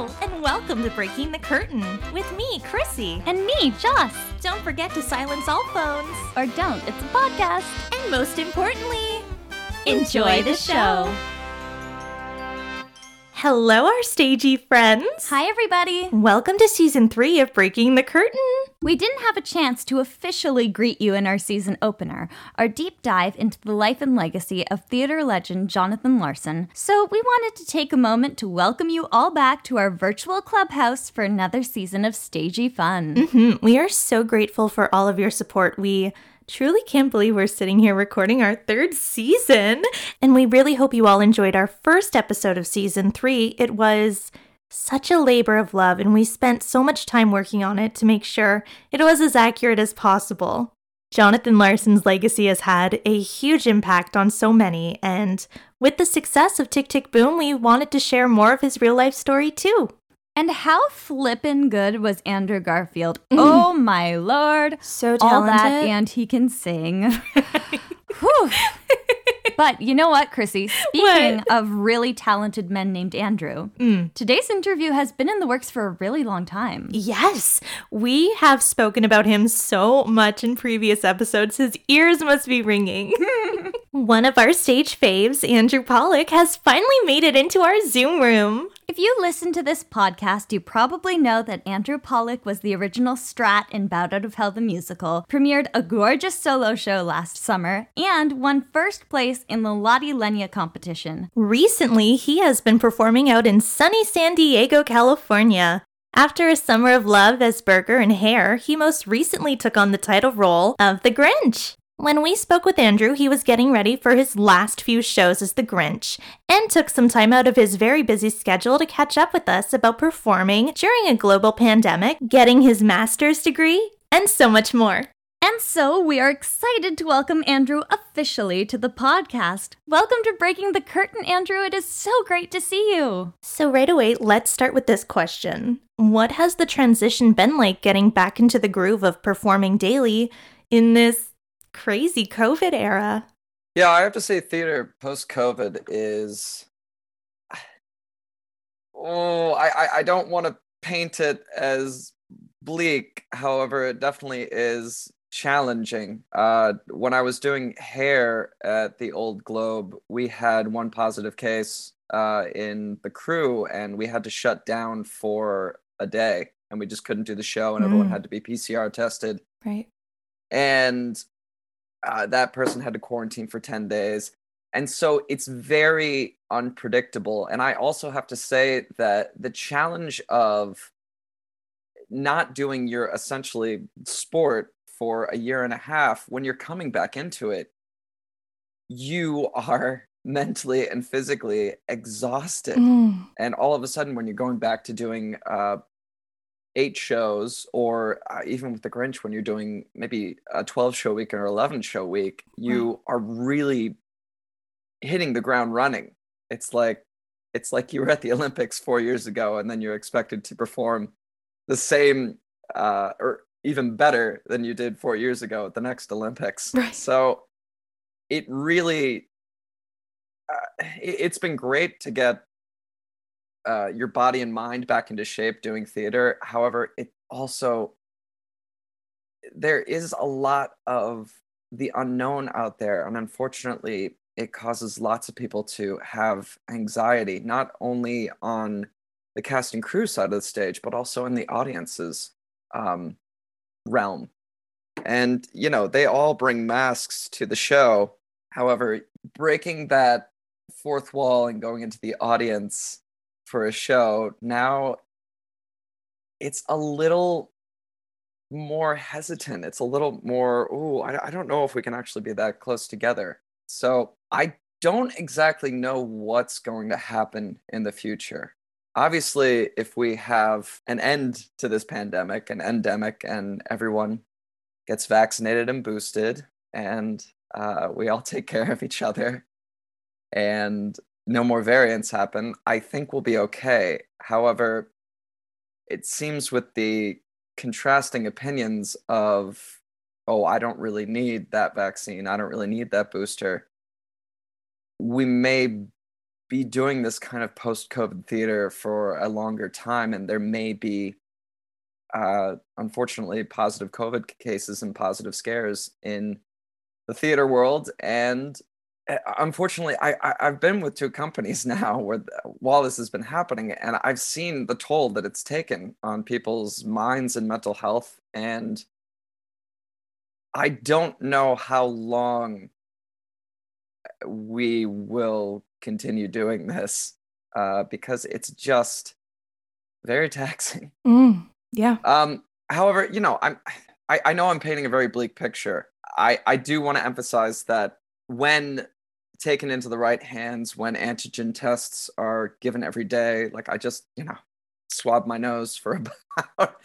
Hello, and welcome to Breaking the Curtain with me, Chrissy. And me, Joss. Don't forget to silence all phones. Or don't, it's a podcast. And most importantly, enjoy the show. Hello, our stagey friends. Hi, everybody. Welcome to season three of Breaking the Curtain. We didn't have a chance to officially greet you in our season opener, our deep dive into the life and legacy of theater legend Jonathan Larson, so we wanted to take a moment to welcome you all back to our virtual clubhouse for another season of stagey fun. Mm-hmm. We are so grateful for all of your support. We truly can't believe we're sitting here recording our third season. And we really hope you all enjoyed our first episode of season three. It was such a labor of love, and we spent so much time working on it to make sure it was as accurate as possible. Jonathan Larson's legacy has had a huge impact on so many, and with the success of Tick Tick Boom, we wanted to share more of his real life story too. And how flippin' good was Andrew Garfield? Oh my lord. So talented. All that and he can sing. But you know what, Chrissy? Speaking What? of really talented men named Andrew, mm. today's interview has been in the works for a really long time. Yes, we have spoken about him so much in previous episodes, his ears must be ringing. One of our stage faves, Andrew Pollock, has finally made it into our Zoom room. If you listen to this podcast, you probably know that Andrew Pollock was the original Strat in Bat Out of Hell the musical, premiered a gorgeous solo show last summer, and won first place in the Lotte Lenya competition. Recently, he has been performing out in sunny San Diego, California. After a summer of love as Berger and Hair, he most recently took on the title role of the Grinch. When we spoke with Andrew, he was getting ready for his last few shows as the Grinch and took some time out of his very busy schedule to catch up with us about performing during a global pandemic, getting his master's degree, and so much more. And so we are excited to welcome Andrew officially to the podcast. Welcome to Breaking the Curtain, Andrew. It is so great to see you. So, right away, let's start with this question What has the transition been like getting back into the groove of performing daily in this crazy COVID era? Yeah, I have to say, theater post COVID is. Oh, I, I, I don't want to paint it as bleak. However, it definitely is challenging. Uh, when I was doing hair at the Old Globe, we had one positive case uh, in the crew, and we had to shut down for a day, and we just couldn't do the show, and everyone Mm. had to be PCR tested Right. and uh, that person had to quarantine for 10 days. And so it's very unpredictable. And i also have to say that the challenge of not doing your essentially sport for a year and a half when you're coming back into it you are mentally and physically exhausted. And all of a sudden when you're going back to doing uh, eight shows or uh, even with the grinch when you're doing maybe a 12 show week or 11 show week you are really hitting the ground running. It's like it's like you were at the olympics four years ago and then you're expected to perform the same uh, or even better than you did four years ago at the next olympics. Right. so it really uh, it- it's been great to get uh, your body and mind back into shape doing theater. However, it also there is a lot of the unknown out there, and unfortunately, it causes lots of people to have anxiety, not only on the cast and crew side of the stage, but also in the audience's um, realm. And you know, they all bring masks to the show. However, breaking that fourth wall and going into the audience for a show now it's a little more hesitant. It's a little more oh I, I don't know if we can actually be that close together. So i don't exactly know what's going to happen in the future. Obviously if we have an end to this pandemic an endemic and everyone gets vaccinated and boosted and uh, we all take care of each other and no more variants happen, I think we'll be okay. However, it seems with the contrasting opinions of, oh, I don't really need that vaccine, I don't really need that booster, we may be doing this kind of post-COVID theater for a longer time, and there may be, uh, unfortunately, positive COVID cases and positive scares in the theater world. And unfortunately, I, I have been with two companies now where while this has been happening, and I've seen the toll that it's taken on people's minds and mental health, and I don't know how long we will continue doing this uh, because it's just very taxing. Mm, yeah. Um, however, you know, I'm I, I know I'm painting a very bleak picture. I, I do want to emphasize that when taken into the right hands, when antigen tests are given every day, like I just, you know, swab my nose for about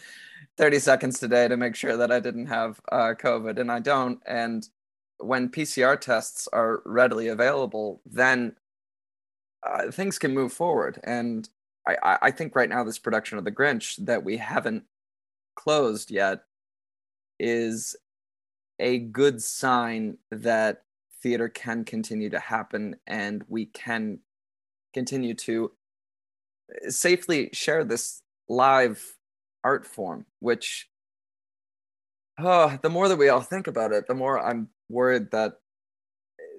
30 seconds today to make sure that I didn't have uh, COVID, and I don't. And when PCR tests are readily available, then uh, things can move forward. And I, I think right now, this production of The Grinch that we haven't closed yet is a good sign that theater can continue to happen and we can continue to safely share this live art form, which oh, the more that we all think about it, the more I'm worried that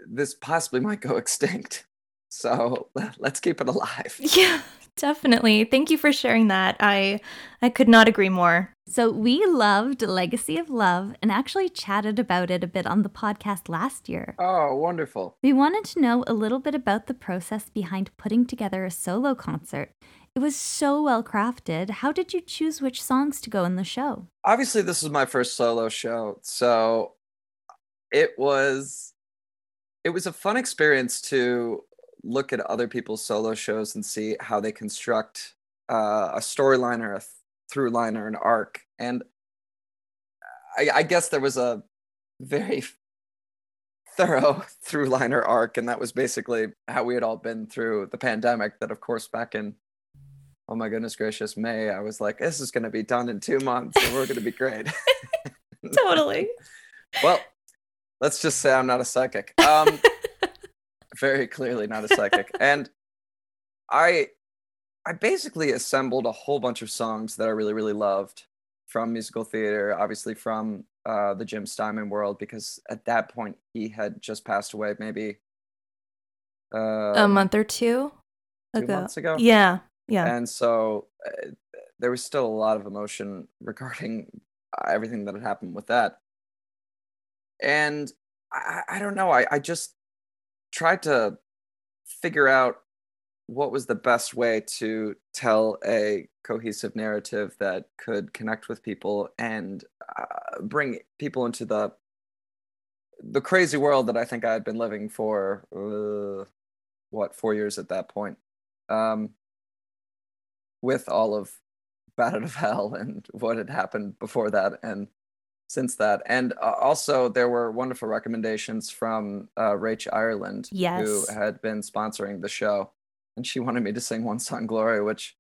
this possibly might go extinct. So let's keep it alive. Yeah, definitely. Thank you for sharing that. I I could not agree more. So we loved Legacy of Love and actually chatted about it a bit on the podcast last year. Oh, wonderful. We wanted to know a little bit about the process behind putting together a solo concert. It was so well crafted. How did you choose which songs to go in the show? Obviously, this was my first solo show, so it was it was a fun experience to look at other people's solo shows and see how they construct uh, a storyline or a th- through line or an arc. And I, I guess there was a very thorough through line or arc, and that was basically how we had all been through the pandemic. That, of course, back in oh my goodness gracious May, I was like, this is going to be done in two months, and we're going to be great. totally. well, let's just say I'm not a psychic. Um, very clearly not a psychic. and I I basically assembled a whole bunch of songs that I really, really loved from musical theater, obviously from uh, the Jim Steinman world, because at that point he had just passed away, maybe uh, a month or two, two ago. months ago. Yeah, yeah. And so uh, there was still a lot of emotion regarding everything that had happened with that. And I, I don't know. I, I just tried to figure out what was the best way to tell a cohesive narrative that could connect with people and uh, bring people into the the crazy world that I think I had been living for uh, what four years at that point, um, with all of Bat Out of Hell and what had happened before that and since that. And uh, also, there were wonderful recommendations from uh, Rach Ireland, yes. who had been sponsoring the show, and she wanted me to sing "One Song Glory," which,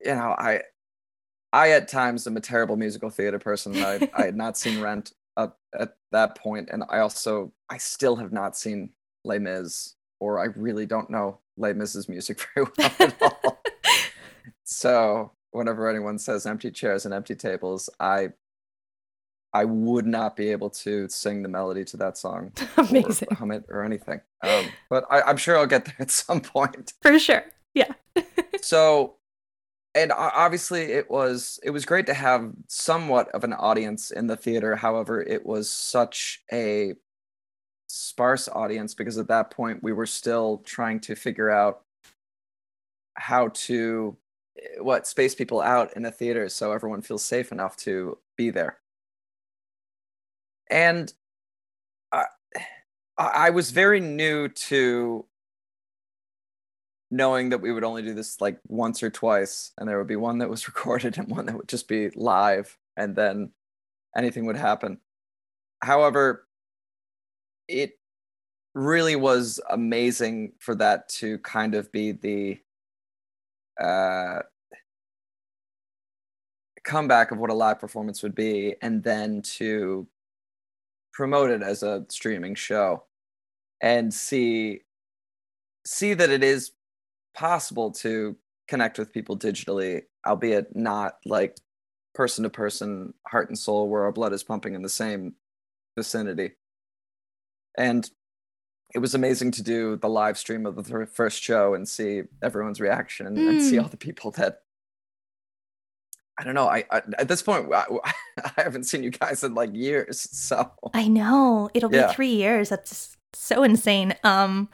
you know, I, I at times am a terrible musical theater person. I I had not seen Rent up at that point, and I also I still have not seen Les Mis, or I really don't know Les Mis's music very well at all. so whenever anyone says empty chairs and empty tables, I I would not be able to sing the melody to that song, Amazing. or hum it or anything. Um, but I, am sure I'll get there at some point. For sure. Yeah. so, and obviously, it was it was great to have somewhat of an audience in the theater. However, it was such a sparse audience because at that point we were still trying to figure out how to eh, what space people out in a theater so everyone feels safe enough to be there and I, I was very new to knowing that we would only do this like once or twice and there would be one that was recorded and one that would just be live and then anything would happen. However it really was amazing for that to kind of be the uh, comeback of what a live performance would be and then to promote it as a streaming show and see see that it is possible to connect with people digitally, albeit not like person to person, heart and soul, where our blood is pumping in the same vicinity. And it was amazing to do the live stream of the th- first show and see everyone's reaction and, mm. and, see all the people that I don't know. I, I at this point I, I, haven't seen you guys in like years. So I know it'll be three years. That's so insane. Um,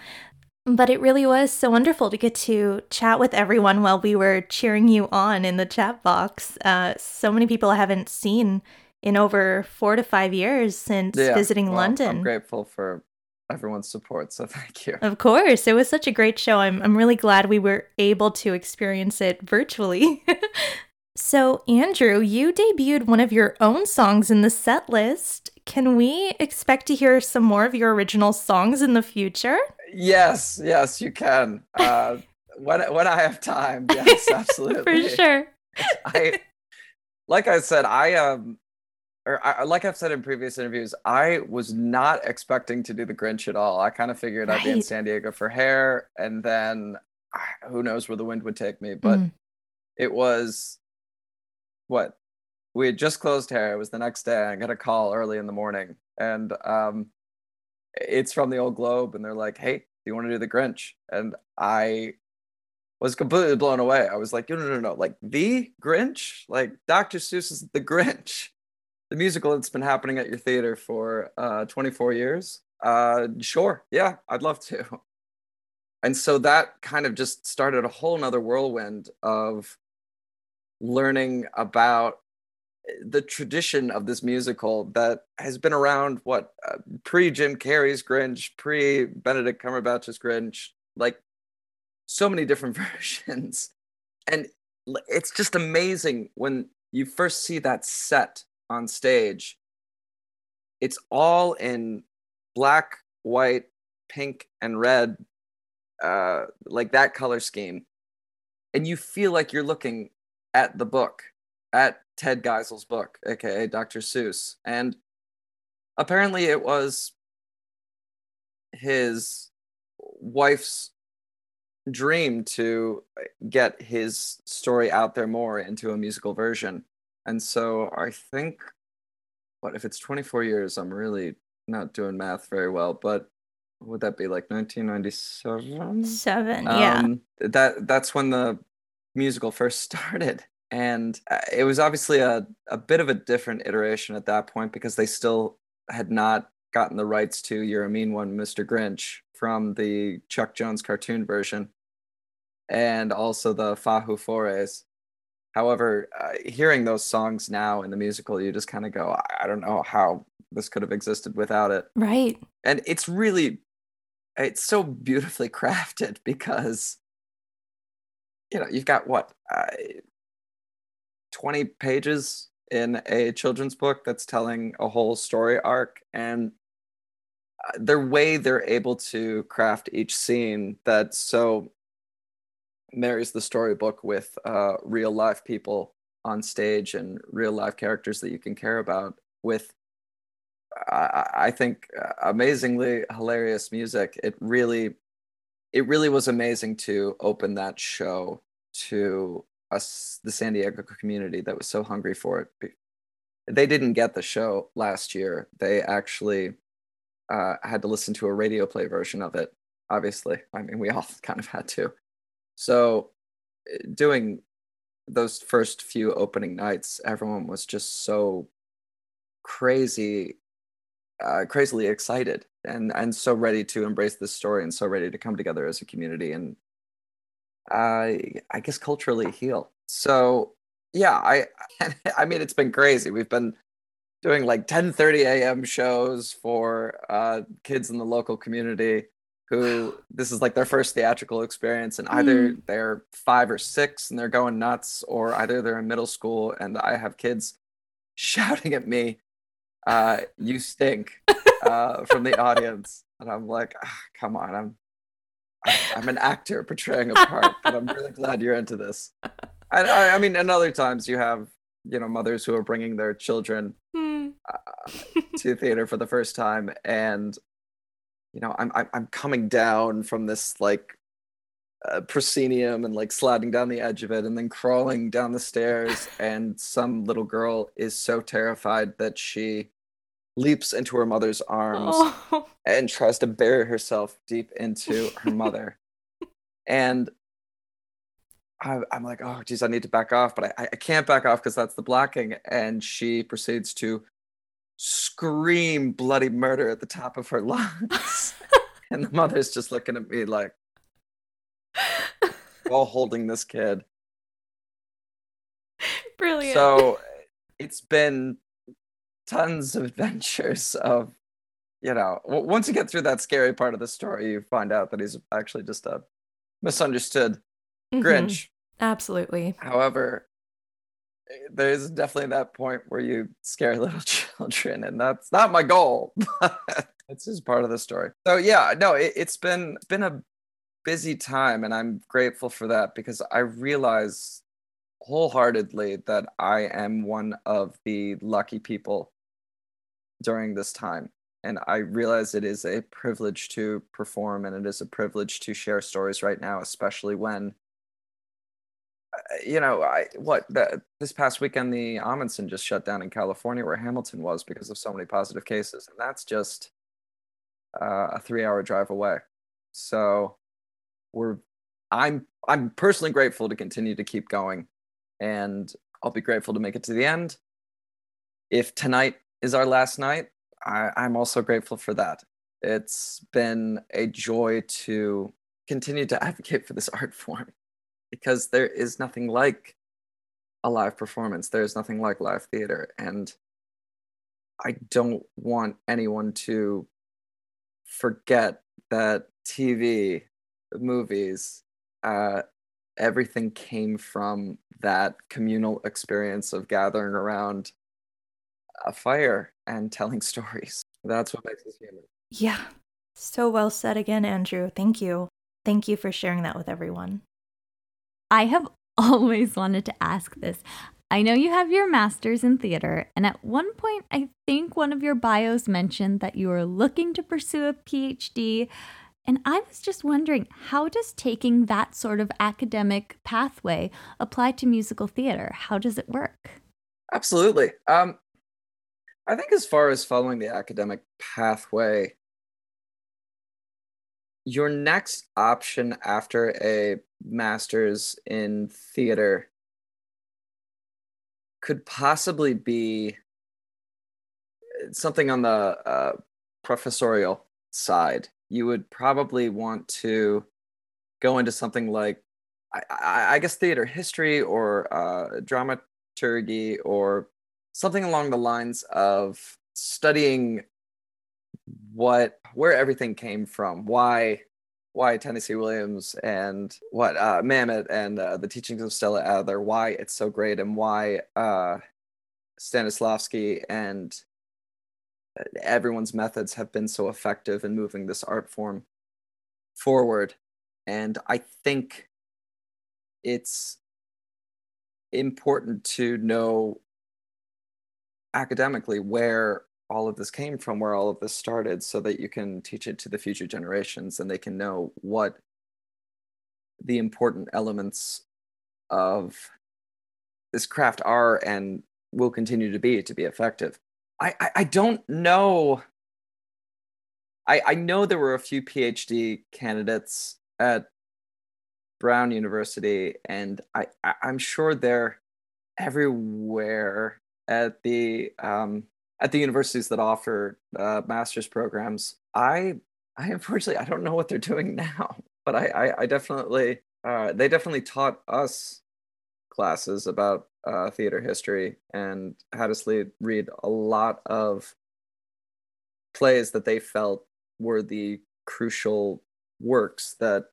but it really was so wonderful to get to chat with everyone while we were cheering you on in the chat box. Uh, so many people I haven't seen in over four to five years since yeah, visiting well, London. I'm grateful for everyone's support, so thank you. Of course. It was such a great show. I'm, I'm really glad we were able to experience it virtually. so, Andrew, you debuted one of your own songs in the set list. Can we expect to hear some more of your original songs in the future? Yes, yes, you can. Uh, when when I have time, yes, absolutely. For sure. I like I said, I um or I, like I've said in previous interviews, I was not expecting to do the Grinch at all. I kind of figured right. I'd be in San Diego for hair, and then who knows where the wind would take me. But mm. it was what we had just closed hair. It was the next day. I got a call early in the morning, and um, it's from the Old Globe, and they're like, "Hey, do you want to do the Grinch?" And I was completely blown away. I was like, "No, no, no, no! Like the Grinch? Like Dr. Seuss is the Grinch." the musical that's been happening at your theater for uh, 24 years. Uh, sure, yeah, I'd love to. And so that kind of just started a whole nother whirlwind of learning about the tradition of this musical that has been around what uh, pre Jim Carrey's Grinch, pre Benedict Cumberbatch's Grinch, like so many different versions. And it's just amazing when you first see that set on stage, it's all in black, white, pink, and red, uh, like that color scheme. And you feel like you're looking at the book, at Ted Geisel's book, aka Dr. Seuss. And apparently it was his wife's dream to get his story out there more into a musical version. And so I think, what if it's 24 years? I'm really not doing math very well, but would that be like 1997? Seven, yeah. Um, that that's when the musical first started, and uh, it was obviously a a bit of a different iteration at that point because they still had not gotten the rights to "You're a Mean One, Mr. Grinch" from the Chuck Jones cartoon version, and also the Fa Who Fores. However, uh, hearing those songs now in the musical, you just kind of go, I don't know how this could have existed without it. Right. And it's really, it's so beautifully crafted because, you know, you've got what, uh, 20 pages in a children's book that's telling a whole story arc. And uh, their way they're able to craft each scene that so marries the storybook with uh, real life people on stage and real life characters that you can care about with I, I think uh, amazingly hilarious music it really it really was amazing to open that show to us the san diego community that was so hungry for it they didn't get the show last year. They actually uh, had to listen to a radio play version of it obviously. I mean we all kind of had to. So eh, doing those first few opening nights, everyone was just so crazy, uh, crazily excited and and so ready to embrace this story and so ready to come together as a community and uh, I guess culturally heal. So yeah, I I mean it's been crazy. We've been doing like 10:30 a.m. shows for uh, kids in the local community who this is like their first theatrical experience and either mm. they're five or six and they're going nuts or either they're in middle school and i have kids shouting at me uh, you stink uh, from the audience. And i'm like oh, come on i'm i'm an actor portraying a part but i'm really glad you're into this. I, I, I mean and other times you have you know mothers who are bringing their children mm. uh, to theater for the first time. And you know, I'm I'm coming down from this like uh, proscenium and like sliding down the edge of it and then crawling down the stairs and some little girl is so terrified that she leaps into her mother's arms oh. and tries to bury herself deep into her mother. And I, am like oh geez i need to back off but i, I can't back off because that's the blocking. And she proceeds to scream bloody murder at the top of her lungs. And the mother's just looking at me like while holding this kid. Brilliant. So it's been tons of adventures of, you know, once you get through that scary part of the story, you find out that he's actually just a misunderstood mm-hmm. Grinch. Absolutely. However, there's definitely that point where you scare little children, and that's not my goal. it's just part of the story. So yeah, no, it, has been it's been a busy time and I'm grateful for that because I realize wholeheartedly that I am one of the lucky people during this time. And I realize it is a privilege to perform and it is a privilege to share stories right now, especially when, uh, you know, I what the, this past weekend the Ahmanson just shut down in California where Hamilton was because of so many positive cases, and that's just uh, a three-hour drive away. So we're I'm I'm personally grateful to continue to keep going, and I'll be grateful to make it to the end. If tonight is our last night, I, I'm also grateful for that. It's been a joy to continue to advocate for this art form because there is nothing like a live performance. There is nothing like live theater, and I don't want anyone to forget that TV movies, uh, everything came from that communal experience of gathering around a fire and telling stories. That's what makes us human. Yeah. So well said again, Andrew. Thank you. Thank you for sharing that with everyone. I have always wanted to ask this. I know you have your master's in theater, and at one point, I think one of your bios mentioned that you were looking to pursue a PhD. And I was just wondering, how does taking that sort of academic pathway apply to musical theater? How does it work? Absolutely. Um, I think, as far as following the academic pathway, your next option after a master's in theater could possibly be something on the uh, professorial side you would probably want to go into something like I, I, I guess theater history or uh, dramaturgy or something along the lines of studying what where everything came from why why Tennessee Williams and what uh, Mamet and uh, the teachings of Stella Adler, why it's so great, and why uh, Stanislavski and everyone's methods have been so effective in moving this art form forward. And I think it's important to know academically where all of this came from, where all of this started, so that you can teach it to the future generations and they can know what the important elements of this craft are and will continue to be to be effective. I, I, I don't know. I, I know there were a few PhD candidates at Brown University, and I, I am sure they're everywhere at the um, at the universities that offer uh, master's programs. I I unfortunately I don't know what they're doing now, but I I, I definitely uh, they definitely taught us classes about uh, theater history and had us read a lot of plays that they felt were the crucial works that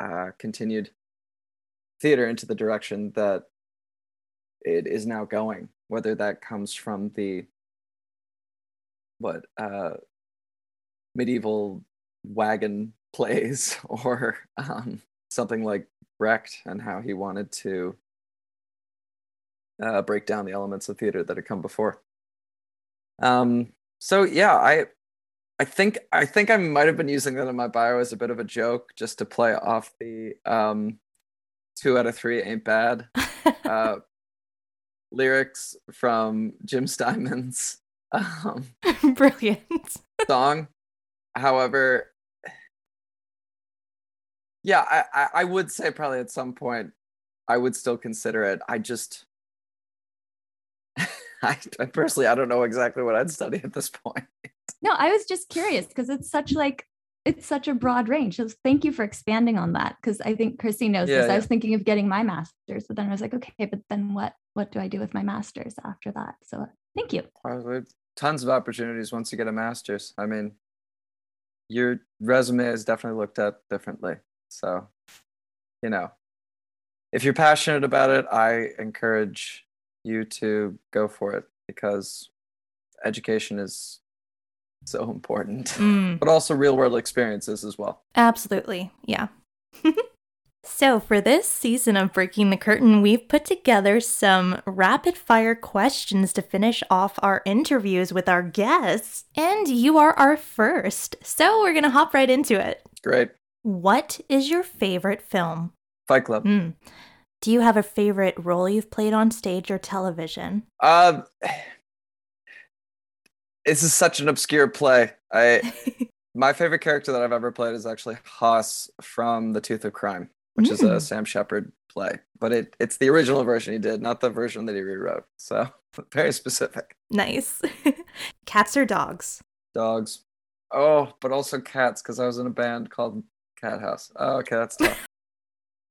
uh, continued theater into the direction that it is now going, whether that comes from the what uh, medieval wagon plays or um, something like Brecht and how he wanted to uh, break down the elements of theater that had come before. Um, so yeah, I I think I think I might have been using that in my bio as a bit of a joke, just to play off the um, two out of three ain't bad uh, lyrics from Jim Steinman's um, Brilliant. song. However, yeah, I, I I would say probably at some point I would still consider it. I just I, I personally I don't know exactly what I'd study at this point. No, I was just curious because it's such like it's such a broad range. So thank you for expanding on that because I think Chrissy knows Yeah, this. I was thinking of getting my master's, but then I was like, okay, but then what? What do I do with my master's after that? So uh, thank you. Tons of opportunities once you get a master's. I mean, your resume is definitely looked at differently. So, you know, if you're passionate about it, I encourage you to go for it because education is so important, Mm, but also real world experiences as well. absolutely. Yeah. so, for this season of Breaking the Curtain, we've put together some rapid fire questions to finish off our interviews with our guests. And you are our first. So, we're going to hop right into it. Great. What is your favorite film? Fight Club. Mm. Do you have a favorite role you've played on stage or television? Um, this is such an obscure play. I my favorite character that I've ever played is actually Hoss from The Tooth of Crime, which is a Mm. Sam Shepard play. But it it's the original version he did, not the version that he rewrote. So very specific. nice. Cats or dogs? Dogs. Oh, but also cats because I was in a band called Cat House. Oh, okay, that's tough.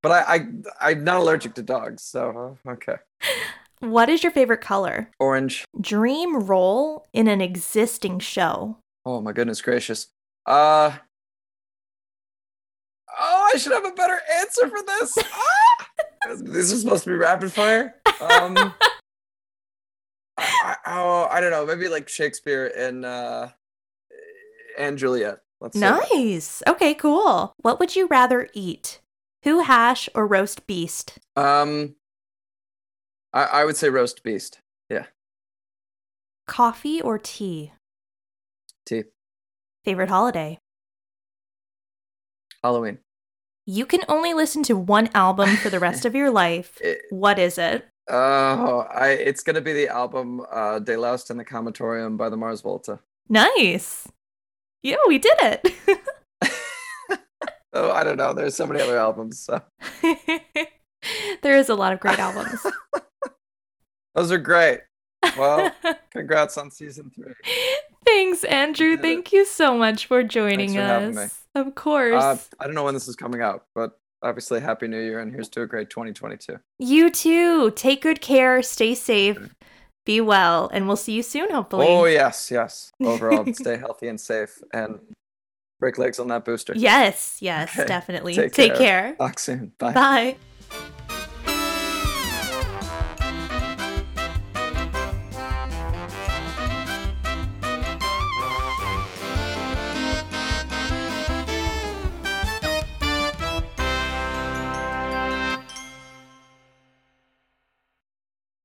But I, I I'm not allergic to dogs, so okay. What is your favorite color? Orange. Dream role in an existing show. Oh my goodness gracious. Uh Oh, I should have a better answer for this. Ah! this is supposed to be rapid fire. Um I, oh, I don't know. Maybe like Shakespeare and uh and Juliet. Let's. Nice. Okay, cool. What would you rather eat? Who hash or roast beast? Um I, I would say roast beast. Yeah. Coffee or tea? Tea. Favorite holiday? Halloween. You can only listen to one album for the rest of your life. It- What is it? oh, I it's gonna be the album uh De-Loused in the Comatorium by the Mars Volta. Nice. Yeah, we did it. Oh, I don't know. There's so many other albums. So there is a lot of great albums. those are great. Well, congrats on season three. Thanks, Andrew. Thank you so much for joining me. us. Of course. Uh, I don't know when this is coming out, but obviously, Happy New Year and here's to a great 2022. you too. Take good care. Stay safe. Be well. And we'll see you soon, hopefully. Oh, yes, yes. Overall, stay healthy and safe and break legs on that booster. Yes, yes, Okay. definitely. Take Take, care. care. Talk soon. Bye. Bye.